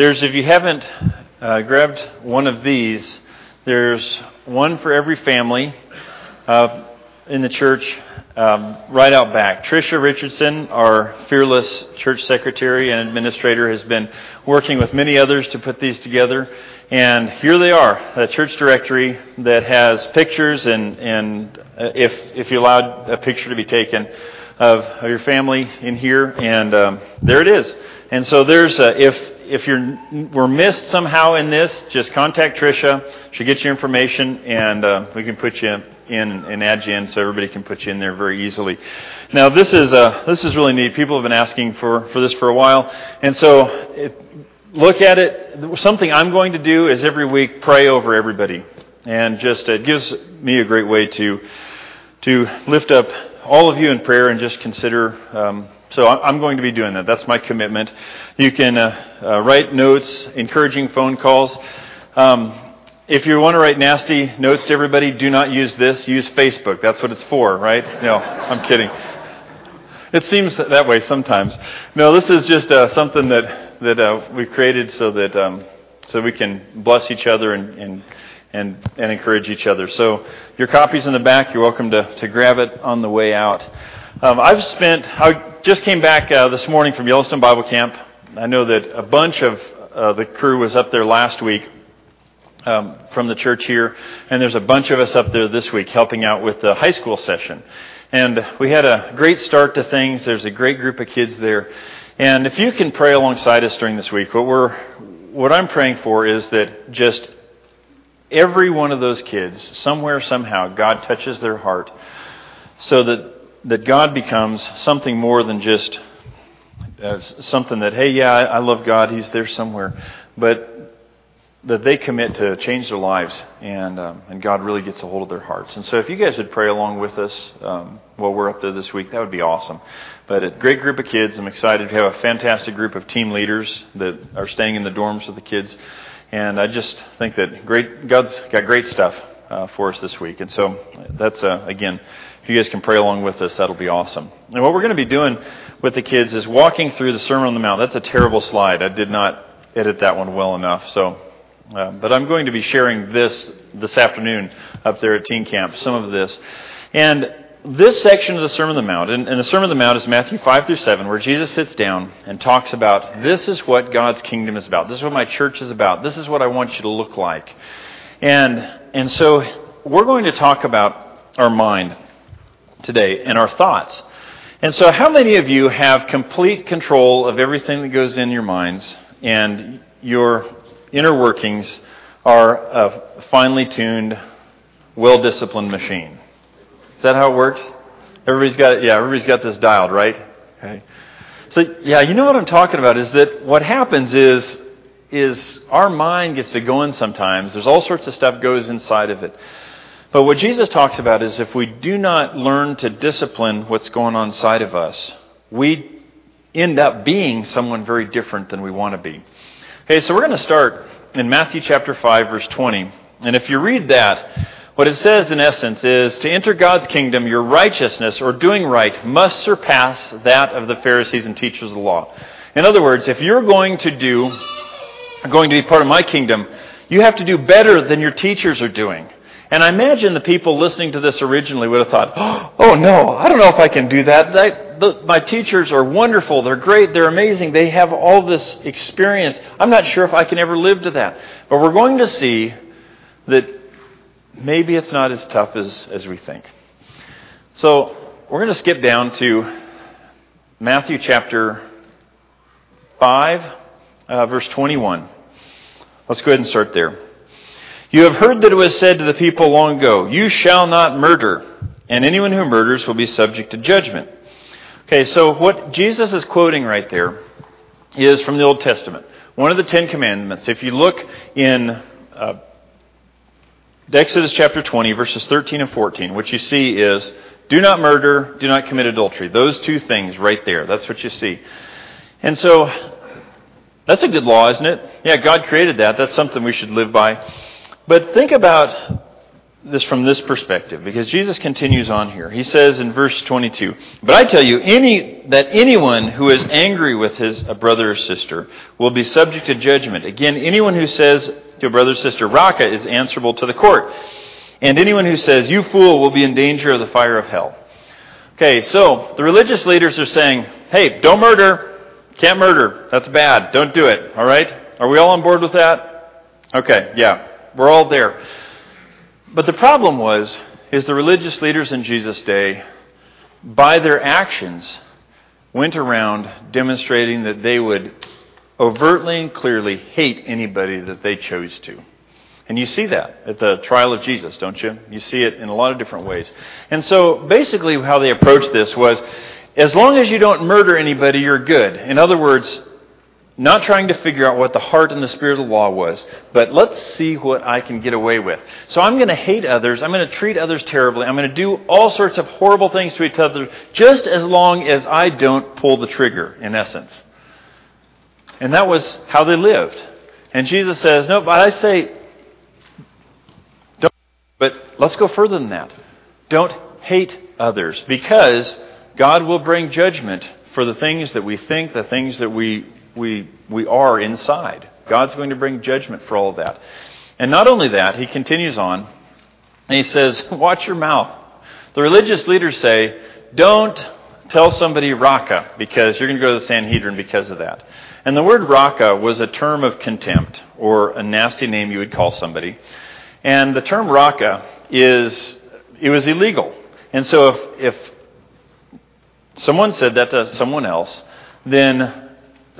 there's, if you haven't uh, grabbed one of these, there's one for every family uh, in the church um, right out back. Tricia Richardson, our fearless church secretary and administrator, has been working with many others to put these together. And here they are, a church directory that has pictures and, and uh, if, if you allowed a picture to be taken of, of your family in here, and um, there it is. And so there's, if, if you're were missed somehow in this, just contact Tricia. She'll get you information, and uh, we can put you in and add you in, so everybody can put you in there very easily. Now, this is uh, this is really neat. People have been asking for for this for a while, and so it, look at it. Something I'm going to do is every week pray over everybody, and just it gives me a great way to to lift up all of you in prayer and just consider. Um, so I'm going to be doing that. That's my commitment. You can uh, uh, write notes, encouraging phone calls. Um, if you want to write nasty notes to everybody, do not use this. Use Facebook. That's what it's for, right? No, I'm kidding. It seems that way sometimes. No, this is just uh, something that that uh, we created so that um, so we can bless each other and, and and and encourage each other. So your copy's in the back. You're welcome to to grab it on the way out. Um, I've spent. I just came back uh, this morning from Yellowstone Bible Camp. I know that a bunch of uh, the crew was up there last week um, from the church here, and there's a bunch of us up there this week helping out with the high school session. And we had a great start to things. There's a great group of kids there. And if you can pray alongside us during this week, what we're what I'm praying for is that just every one of those kids, somewhere, somehow, God touches their heart so that, that God becomes something more than just something that, hey, yeah, I, love God, He's there somewhere. But that they commit to change their lives and um, and God really gets a hold of their hearts. And so if you guys would pray along with us um, while we're up there this week, that would be awesome. But a great group of kids. I'm excited to have a fantastic group of team leaders that are staying in the dorms with the kids. And I just think that great God's got great stuff uh, for us this week. And so that's uh, again, you guys can pray along with us, that'll be awesome. And what we're going to be doing with the kids is walking through the Sermon on the Mount. That's a terrible slide. I did not edit that one well enough. So, uh, but I'm going to be sharing this this afternoon up there at Teen Camp. Some of this, and this section of the Sermon on the Mount, and, and the Sermon on the Mount is Matthew 5 through 7, where Jesus sits down and talks about this is what God's kingdom is about. This is what my church is about. This is what I want you to look like. And, and so we're going to talk about our mind today and our thoughts. And so, how many of you have complete control of everything that goes in your minds and your inner workings are a finely tuned, well disciplined machine? Is that how it works? Everybody's got yeah, everybody's got this dialed, right? Okay. So yeah, you know what I'm talking about is that what happens is is our mind gets to going sometimes. There's all sorts of stuff goes inside of it. But what Jesus talks about is if we do not learn to discipline what's going on inside of us, we end up being someone very different than we want to be. Okay, so we're going to start in Matthew chapter 5 verse 20. And if you read that, what it says, in essence, is to enter God's kingdom, your righteousness or doing right must surpass that of the Pharisees and teachers of the law. In other words, if you're going to do, going to be part of my kingdom, you have to do better than your teachers are doing. And I imagine the people listening to this originally would have thought, oh no, I don't know if I can do that. the, my teachers are wonderful. They're great. They're amazing. They have all this experience. I'm not sure if I can ever live to that. But we're going to see that maybe it's not as tough as, as we think. So we're going to skip down to Matthew chapter 5, uh, verse 21. Let's go ahead and start there. You have heard that it was said to the people long ago, You shall not murder, and anyone who murders will be subject to judgment. Okay, so what Jesus is quoting right there is from the Old Testament. One of the Ten Commandments. If you look in uh, Exodus chapter 20, verses 13 and 14, what you see is do not murder, do not commit adultery. Those two things right there. That's what you see. And so that's a good law, isn't it? Yeah, God created that. That's something we should live by. But think about this from this perspective because Jesus continues on here. He says in verse 22, "But I tell you any that anyone who is angry with his a brother or sister will be subject to judgment. Again, anyone who says to a brother or sister, Raca is answerable to the court. And anyone who says, you fool, will be in danger of the fire of hell." Okay, so the religious leaders are saying, "Hey, don't murder. Can't murder. That's bad. Don't do it." All right? Are we all on board with that? Okay, yeah. We're all there. But the problem was, is the religious leaders in Jesus' day, by their actions, went around demonstrating that they would overtly and clearly hate anybody that they chose to. And you see that at the trial of Jesus, don't you? You see it in a lot of different ways. And so basically, how they approached this was as long as you don't murder anybody, you're good. In other words, not trying to figure out what the heart and the spirit of the law was, but let's see what I can get away with. So I'm going to hate others. I'm going to treat others terribly. I'm going to do all sorts of horrible things to each other just as long as I don't pull the trigger, in essence. And that was how they lived. And Jesus says, No, but I say, don't, but let's go further than that. Don't hate others because God will bring judgment for the things that we think, the things that we we, we are inside. God's going to bring judgment for all of that. And not only that, he continues on, and he says, Watch your mouth. The religious leaders say, Don't tell somebody Raca, because you're going to go to the Sanhedrin because of that. And the word Raca was a term of contempt, or a nasty name you would call somebody. And the term Raca is, it was illegal. And so if, if someone said that to someone else, then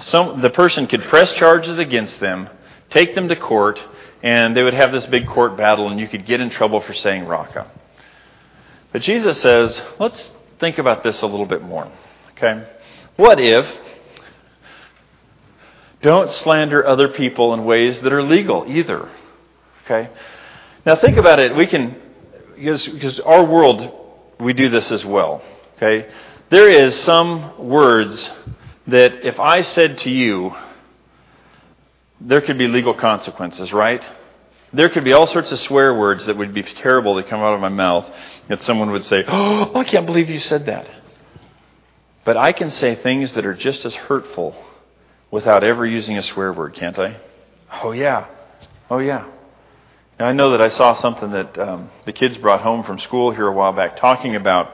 some, the person could press charges against them, take them to court, and they would have this big court battle, and you could get in trouble for saying Raca. But Jesus says, let's think about this a little bit more. Okay? What if don't slander other people in ways that are legal either? Okay? Now think about it. We can, because, because our world, we do this as well. Okay? There is some words that if I said to you, there could be legal consequences, right? There could be all sorts of swear words that would be terrible that come out of my mouth that someone would say, Oh, I can't believe you said that. But I can say things that are just as hurtful without ever using a swear word, can't I? Oh, yeah. Oh, yeah. Now, I know that I saw something that um, the kids brought home from school here a while back talking about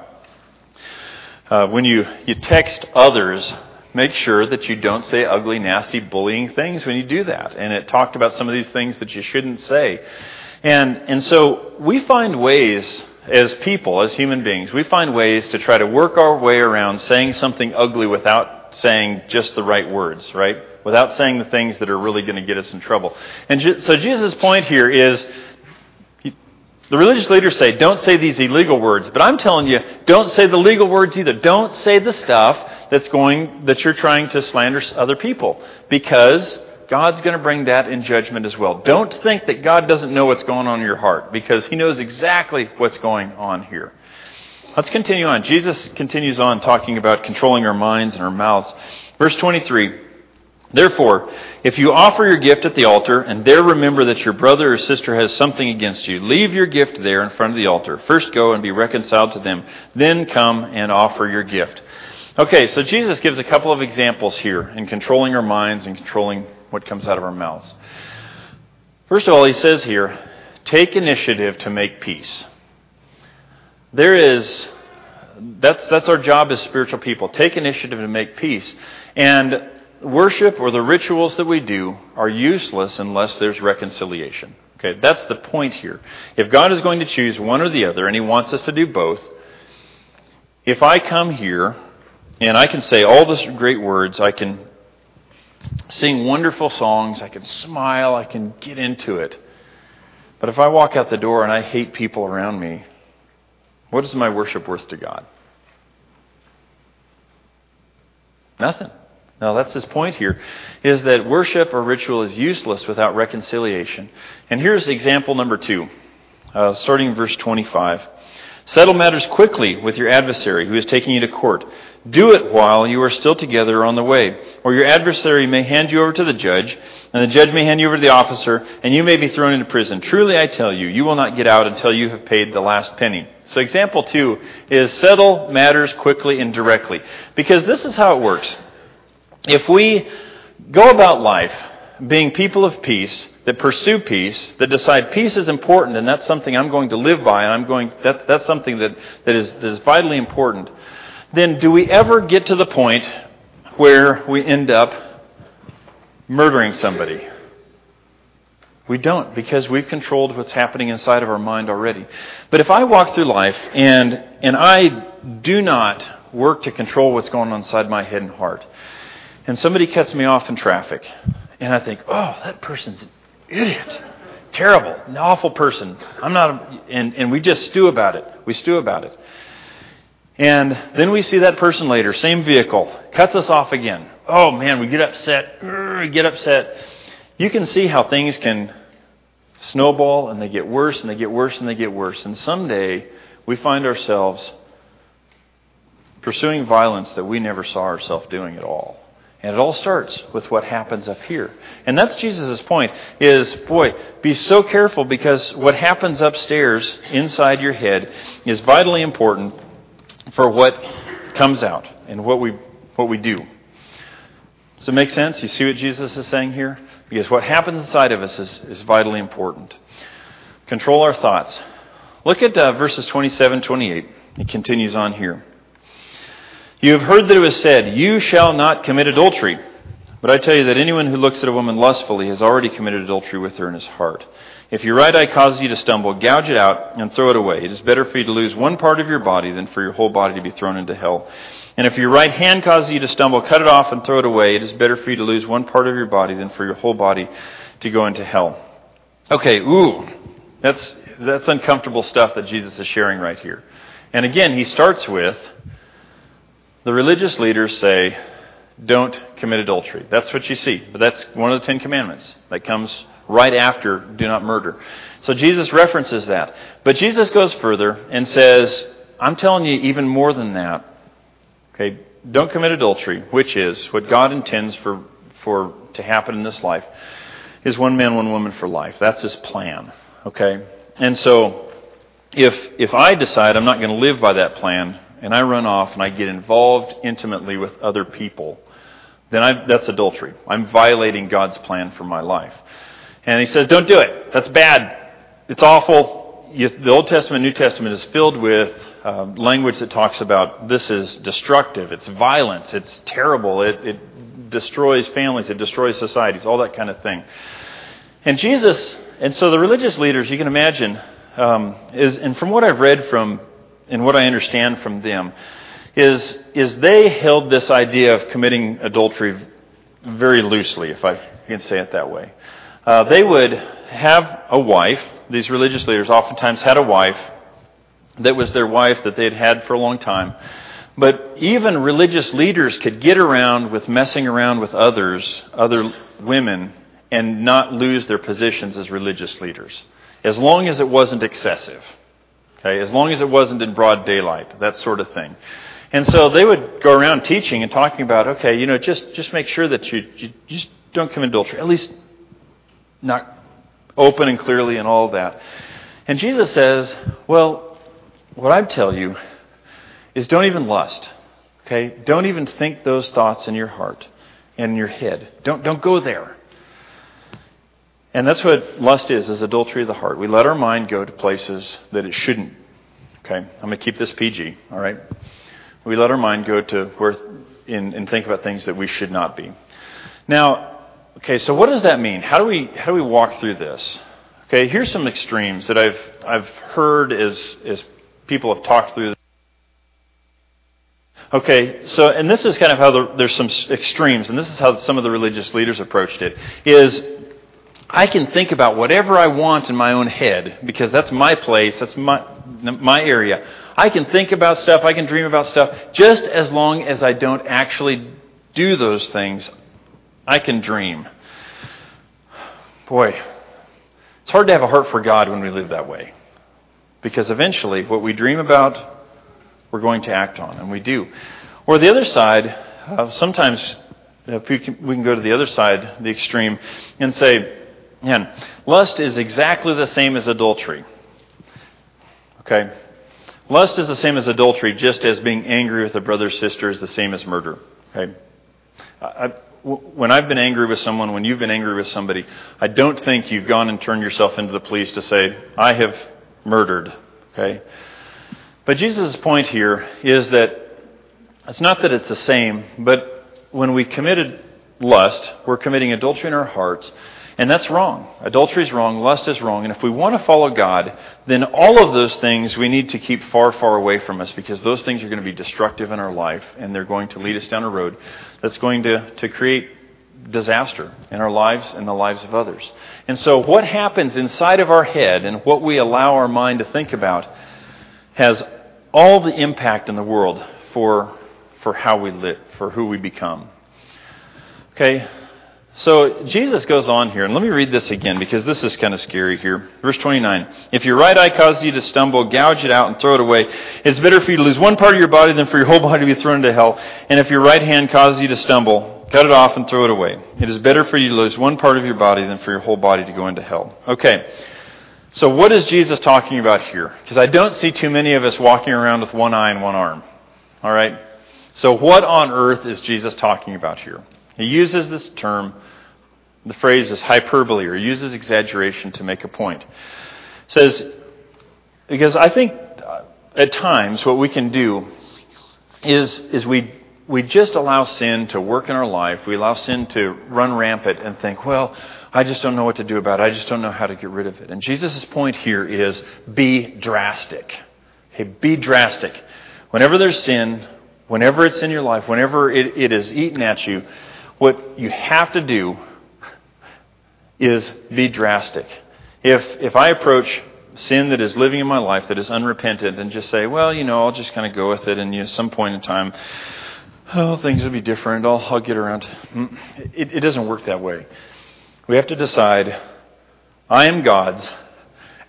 uh, when you, you text others make sure that you don't say ugly, nasty, bullying things when you do that. And it talked about some of these things that you shouldn't say. And, and so we find ways as people, as human beings, we find ways to try to work our way around saying something ugly without saying just the right words, right? Without saying the things that are really going to get us in trouble. And so Jesus' point here is the religious leaders say, don't say these illegal words. But I'm telling you, don't say the legal words either. Don't say the stuff that's going, that you're trying to slander other people. Because God's going to bring that in judgment as well. Don't think that God doesn't know what's going on in your heart. Because He knows exactly what's going on here. Let's continue on. Jesus continues on talking about controlling our minds and our mouths. Verse 23. Therefore, if you offer your gift at the altar and there remember that your brother or sister has something against you, leave your gift there in front of the altar. First go and be reconciled to them, then come and offer your gift. Okay, so Jesus gives a couple of examples here in controlling our minds and controlling what comes out of our mouths. First of all, he says here, take initiative to make peace. There is that's that's our job as spiritual people. Take initiative to make peace. And worship or the rituals that we do are useless unless there's reconciliation. Okay, that's the point here. If God is going to choose one or the other, and He wants us to do both, if I come here and I can say all these great words, I can sing wonderful songs, I can smile, I can get into it. But if I walk out the door and I hate people around me, what is my worship worth to God? Nothing. Now, that's his point here, is that worship or ritual is useless without reconciliation. And here's example number two, uh, starting in verse 25. Settle matters quickly with your adversary who is taking you to court. Do it while you are still together on the way, or your adversary may hand you over to the judge, and the judge may hand you over to the officer, and you may be thrown into prison. Truly I tell you, you will not get out until you have paid the last penny. So example two is settle matters quickly and directly. Because this is how it works. If we go about life being people of peace, that pursue peace, that decide peace is important and that's something I'm going to live by and I'm going that, that's something that, that, is, that is vitally important, then do we ever get to the point where we end up murdering somebody? We don't because we've controlled what's happening inside of our mind already. But if I walk through life and and I do not work to control what's going on inside my head and heart, and somebody cuts me off in traffic, and I think, oh, that person's idiot. Terrible, an awful person. I'm not, and, and we just stew about it. We stew about it. And then we see that person later, same vehicle, cuts us off again. Oh man, we get upset, get upset. You can see how things can snowball and they get worse and they get worse and they get worse. And someday we find ourselves pursuing violence that we never saw ourselves doing at all. And it all starts with what happens up here. And that's Jesus' point is, boy, be so careful because what happens upstairs inside your head is vitally important for what comes out and what we, what we do. Does it make sense? You see what Jesus is saying here? Because what happens inside of us is, is vitally important. Control our thoughts. Look at uh, verses 27 28. It continues on here. You have heard that it was said, You shall not commit adultery. But I tell you that anyone who looks at a woman lustfully has already committed adultery with her in his heart. If your right eye causes you to stumble, gouge it out and throw it away. It is better for you to lose one part of your body than for your whole body to be thrown into hell. And if your right hand causes you to stumble, cut it off and throw it away. It is better for you to lose one part of your body than for your whole body to go into hell. Okay, ooh, that's, that's uncomfortable stuff that Jesus is sharing right here. And again, he starts with the religious leaders say, don't commit adultery. That's what you see. But that's one of the Ten Commandments that comes right after do not murder. So Jesus references that. But Jesus goes further and says, I'm telling you even more than that. Okay, don't commit adultery, which is what God intends for, for to happen in this life, is one man, one woman for life. That's his plan. Okay? And so if if I decide I'm not going to live by that plan, and I run off and I get involved intimately with other people, then I, that's adultery. I'm violating God's plan for my life. And he says, don't do it. That's bad. It's awful. The Old Testament, New Testament is filled with uh, language that talks about this is destructive, it's violence, it's terrible, it, it destroys families, it destroys societies, all that kind of thing. And Jesus, and so the religious leaders, you can imagine, um, is, and from what I've read from and what I understand from them is, is they held this idea of committing adultery very loosely, if I can say it that way. Uh, they would have a wife, these religious leaders oftentimes had a wife that was their wife that they had had for a long time. But even religious leaders could get around with messing around with others, other women, and not lose their positions as religious leaders, as long as it wasn't excessive. Okay, as long as it wasn't in broad daylight, that sort of thing. And so they would go around teaching and talking about, okay, you know, just just make sure that you, you just don't commit adultery, at least not open and clearly and all that. And Jesus says, well, what I'd tell you is don't even lust. Okay? Don't even think those thoughts in your heart and in your head. Don't don't go there. And that's what lust is, is adultery of the heart. We let our mind go to places that it shouldn't. Okay? I'm going to keep this PG, all right? We let our mind go to where and, and think about things that we should not be. Now, okay, so what does that mean? How do we how do we walk through this? Okay, here's some extremes that I've I've heard as as people have talked through. Okay, so and this is kind of how the, there's some extremes, and this is how some of the religious leaders approached it. Is I can think about whatever I want in my own head because that's my place, that's my, my area. I can think about stuff, I can dream about stuff, just as long as I don't actually do those things, I can dream. Boy, it's hard to have a heart for God when we live that way Because eventually, what we dream about, we're going to act on, and we do. Or the other side, uh, sometimes we can, we can go to the other side, the extreme, and say, man, lust is exactly the same as adultery. Okay? Lust is the same as adultery, just as being angry with a brother or sister is the same as murder. Okay? I, when I've been angry with someone, when you've been angry with somebody, I don't think you've gone and turned yourself into the police to say, I have murdered. Okay? But Jesus' point here is that it's not that it's the same, but when we committed lust, we're committing adultery in our hearts. And that's wrong. Adultery is wrong. Lust is wrong. And if we want to follow God, then all of those things we need to keep far, far away from us because those things are going to be destructive in our life and they're going to lead us down a road that's going to, to create disaster in our lives and the lives of others. And so, what happens inside of our head and what we allow our mind to think about has all the impact in the world for, for how we live, for who we become. Okay? So Jesus goes on here, and let me read this again because this is kind of scary here. Verse 29. If your right eye causes you to stumble, gouge it out and throw it away. It's better for you to lose one part of your body than for your whole body to be thrown into hell. And if your right hand causes you to stumble, cut it off and throw it away. It is better for you to lose one part of your body than for your whole body to go into hell. Okay. So what is Jesus talking about here? Because I don't see too many of us walking around with one eye and one arm. All right? So what on earth is Jesus talking about here? He uses this term, the phrase is hyperbole, or uses exaggeration to make a point. says, because I think uh, at times what we can do is, is we, we just allow sin to work in our life. We allow sin to run rampant and think, well, I just don't know what to do about it. I just don't know how to get rid of it. And Jesus' point here is be drastic. Okay, be drastic. Whenever there's sin, whenever it's in your life, whenever it, it is eaten at you, what you have to do is be drastic. If, if I approach sin that is living in my life that is unrepentant and just say, well, you know, I'll just kind of go with it and you know, some point in time, oh, things will be different. I'll, I'll get around. Mm, it, it doesn't work that way. We have to decide, I am God's,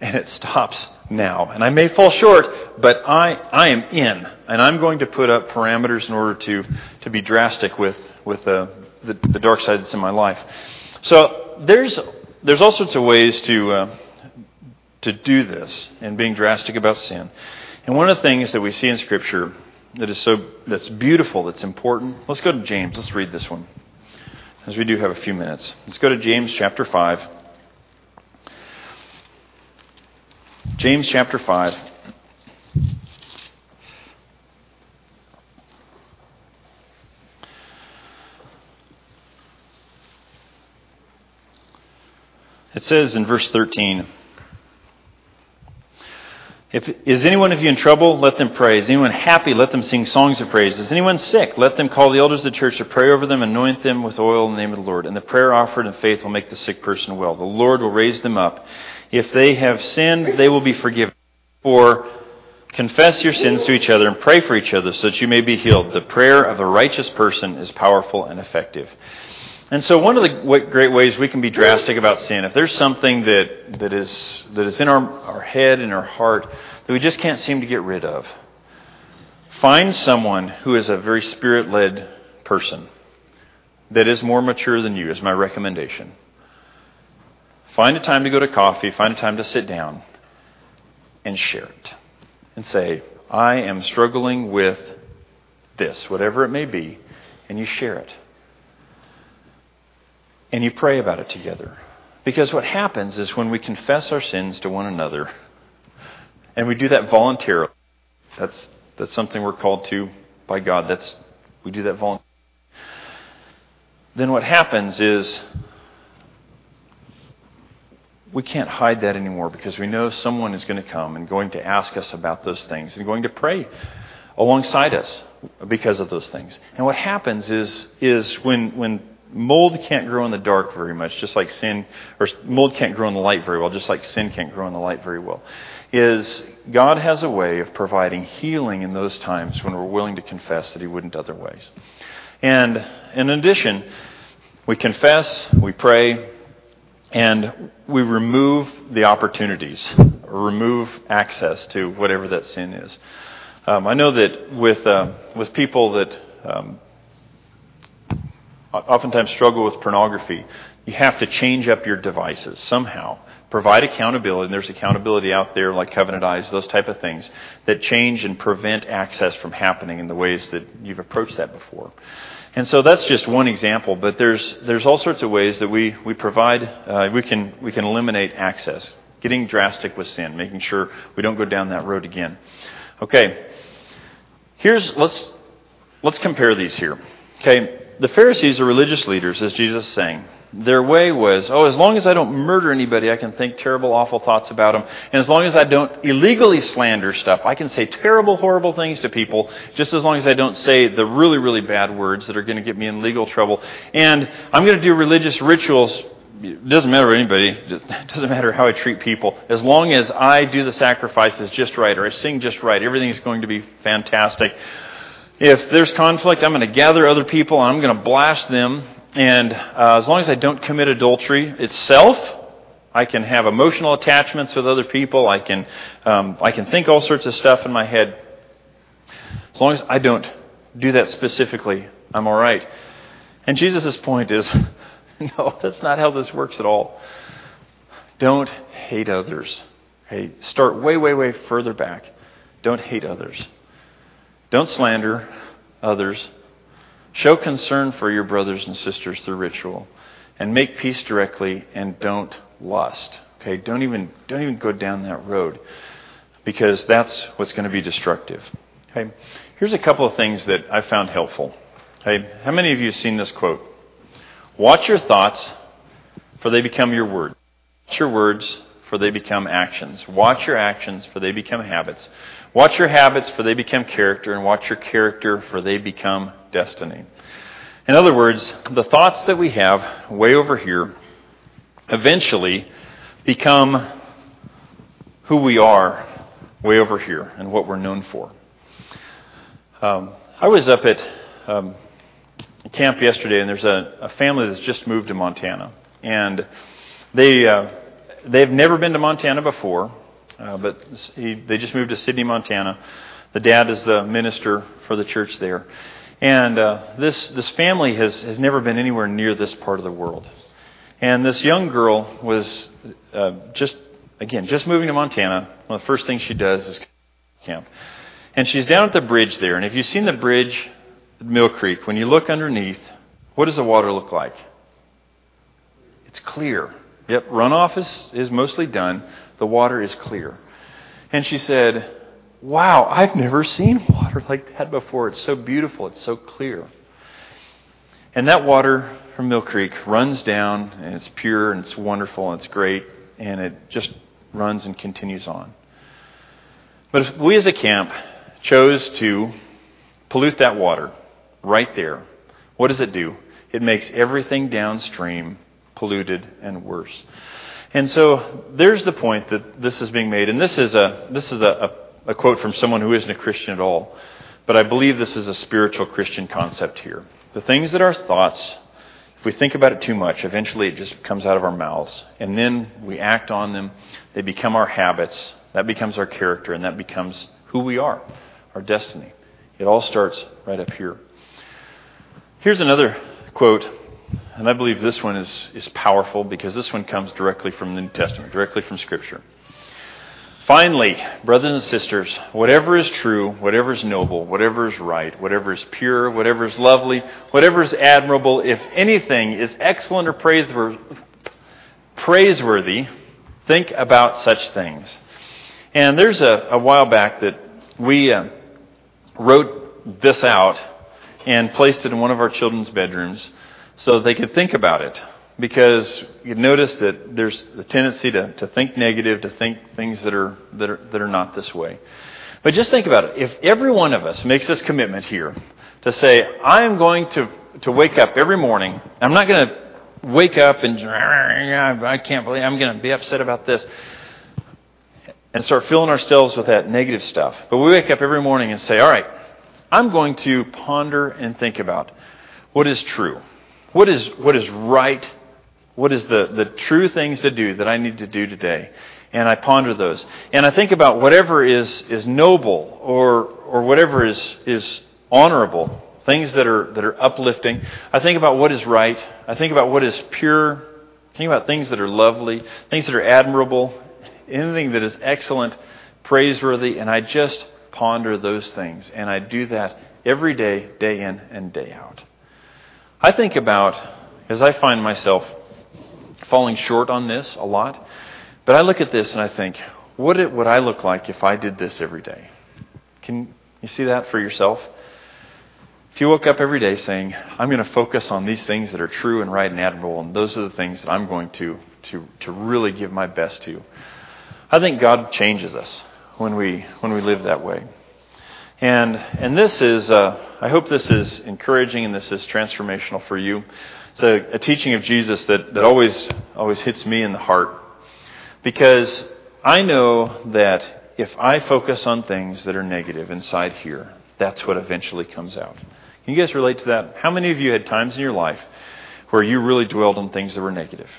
and it stops now. And I may fall short, but I, I am in, and I'm going to put up parameters in order to, to be drastic with, with uh, the, the dark side that's in my life. So there's there's all sorts of ways to uh, to do this and being drastic about sin. And one of the things that we see in Scripture that is so that's beautiful, that's important. Let's go to James. Let's read this one, as we do have a few minutes. Let's go to James chapter five. James chapter five. Says in verse 13, if, is anyone of you in trouble? Let them pray. Is anyone happy? Let them sing songs of praise. Is anyone sick? Let them call the elders of the church to pray over them, anoint them with oil in the name of the Lord. And the prayer offered in faith will make the sick person well. The Lord will raise them up. If they have sinned, they will be forgiven. For confess your sins to each other and pray for each other so that you may be healed. The prayer of a righteous person is powerful and effective. And so, one of the great ways we can be drastic about sin, if there's something that, that, is, that is in our, our head and our heart that we just can't seem to get rid of, find someone who is a very spirit led person that is more mature than you, is my recommendation. Find a time to go to coffee, find a time to sit down and share it. And say, I am struggling with this, whatever it may be, and you share it and you pray about it together. Because what happens is when we confess our sins to one another, and we do that voluntarily, that's, that's something we're called to by God. That's, we do that voluntarily. Then what happens is we can't hide that anymore because we know someone is going to come and going to ask us about those things and going to pray alongside us because of those things. And what happens is, is when, when mold can't grow in the dark very much, just like sin, or mold can't grow in the light very well, just like sin can't grow in the light very well. Is God has a way of providing healing in those times when we're willing to confess that He wouldn't otherwise. And in addition, we confess, we pray, and we remove the opportunities remove access to whatever that sin is. Um, I know that with uh, with people that um, oftentimes struggle with pornography, you have to change up your devices somehow. Provide accountability, and there's accountability out there like Covenant Eyes, those type of things that change and prevent access from happening in the ways that you've approached that before. And so that's just one example, but there's there's all sorts of ways that we we provide uh, we can we can eliminate access, getting drastic with sin, making sure we don't go down that road again. Okay, here's let's let's compare these here. Okay, the Pharisees are religious leaders, as Jesus is saying. Their way was, oh, as long as I don't murder anybody, I can think terrible, awful thoughts about them. And as long as I don't illegally slander stuff, I can say terrible, horrible things to people, just as long as I don't say the really, really bad words that are going to get me in legal trouble. And I'm going to do religious rituals. It doesn't matter what anybody, it doesn't matter how I treat people. As long as I do the sacrifices just right or I sing just right, everything is going to be fantastic. If there's conflict, I'm going to gather other people and I'm going to blast them and uh, as long as I don't commit adultery itself, I can have emotional attachments with other people. I can, um, I can think all sorts of stuff in my head. As long as I don't do that specifically, I'm all right. And Jesus' point is no, that's not how this works at all. Don't hate others. Hey, start way, way, way further back. Don't hate others. Don't slander others. Show concern for your brothers and sisters through ritual. And make peace directly and don't lust. Okay, don't even don't even go down that road because that's what's going to be destructive. Okay. Here's a couple of things that I found helpful. Okay, how many of you have seen this quote? Watch your thoughts, for they become your words. Watch your words, for they become actions. Watch your actions, for they become habits. Watch your habits, for they become character, and watch your character, for they become destiny. In other words, the thoughts that we have way over here eventually become who we are way over here and what we're known for. Um, I was up at um, camp yesterday, and there's a, a, family that's just moved to Montana, and they uh, they've never been to Montana before, uh, but he, they just moved to Sidney, Montana. The dad is the minister for the church there, and uh, this, this family has, has never been anywhere near this part of the world. And this young girl was uh, just, again, just moving to Montana. One of the first things she does is camp. And she's down at the bridge there. And if you've seen the bridge at Mill Creek, when you look underneath, what does the water look like? It's clear. Yep, runoff is, is mostly done. The water is clear. And she said, wow, I've never seen water like that before. It's so beautiful, it's so clear. And that water from Mill Creek runs down, and it's pure, and it's wonderful, and it's great, and it just runs and continues on. But if we as a camp chose to pollute that water right there, what does it do? It makes everything downstream polluted and worse. And so there's the point that this is being made, and this is a this is a, a a quote from someone who isn't a Christian at all, but I believe this is a spiritual Christian concept here. The things that our thoughts, if we think about it too much, eventually it just comes out of our mouths. And then we act on them. They become our habits. That becomes our character, and that becomes who we are, our destiny. It all starts right up here. Here's another quote, and I believe this one is, is powerful because this one comes directly from the New Testament, directly from Scripture. Finally, brothers and sisters, whatever is true, whatever is noble, whatever is right, whatever is pure, whatever is lovely, whatever is admirable, if anything is excellent or praiseworthy, think about such things. And there's a, a while back that we uh, wrote this out and placed it in one of our children's bedrooms so they could think about it because you notice that there's a tendency to, to think negative, to think things that are, that, are, that are not this way. But just think about it. If every one of us makes this commitment here to say, I am going to, to wake up every morning, I'm not going to wake up and, I can't believe I'm going to be upset about this, and start filling ourselves with that negative stuff. But we wake up every morning and say, all right, I'm going to ponder and think about what is true. What is, what is right what is the, the true things to do that I need to do today? And I ponder those. And I think about whatever is, is noble or, or whatever is, is honorable, things that are, that are uplifting. I think about what is right. I think about what is pure. I think about things that are lovely, things that are admirable, anything that is excellent, praiseworthy, and I just ponder those things. And I do that every day, day in and day out. I think about, as I find myself falling short on this a lot, but I look at this and I think, what would I look like if I did this every day? Can you see that for yourself? If you woke up every day saying, I'm going to focus on these things that are true and right and admirable, and those are the things that I'm going to, to, to really give my best to, I think God changes us when we, when we live that way. And, and this is, uh, I hope this is encouraging and this is transformational for you. It's a, a teaching of Jesus that, that always, always hits me in the heart. Because I know that if I focus on things that are negative inside here, that's what eventually comes out. Can you guys relate to that? How many of you had times in your life where you really dwelled on things that were negative?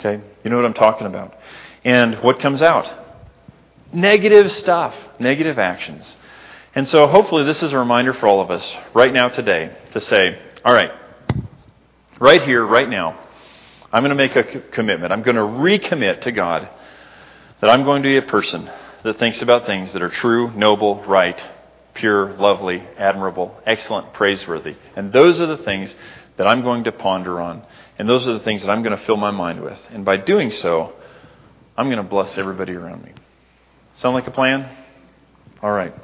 Okay? You know what I'm talking about. And what comes out? Negative stuff, negative actions. And so hopefully this is a reminder for all of us right now today to say, all right, right here, right now, I'm going to make a commitment. I'm going to recommit to God that I'm going to be a person that thinks about things that are true, noble, right, pure, lovely, admirable, excellent, praiseworthy. And those are the things that I'm going to ponder on. And those are the things that I'm going to fill my mind with. And by doing so, I'm going to bless everybody around me. Sound like a plan? All right.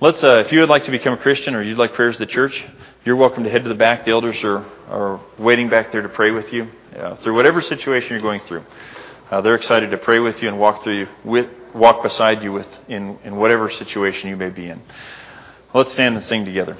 Let's. Uh, if you would like to become a Christian or you'd like prayers at the church, you're welcome to head to the back. The elders are, are waiting back there to pray with you uh, through whatever situation you're going through. Uh, they're excited to pray with you and walk through you with, walk beside you with in, in whatever situation you may be in. Let's stand and sing together.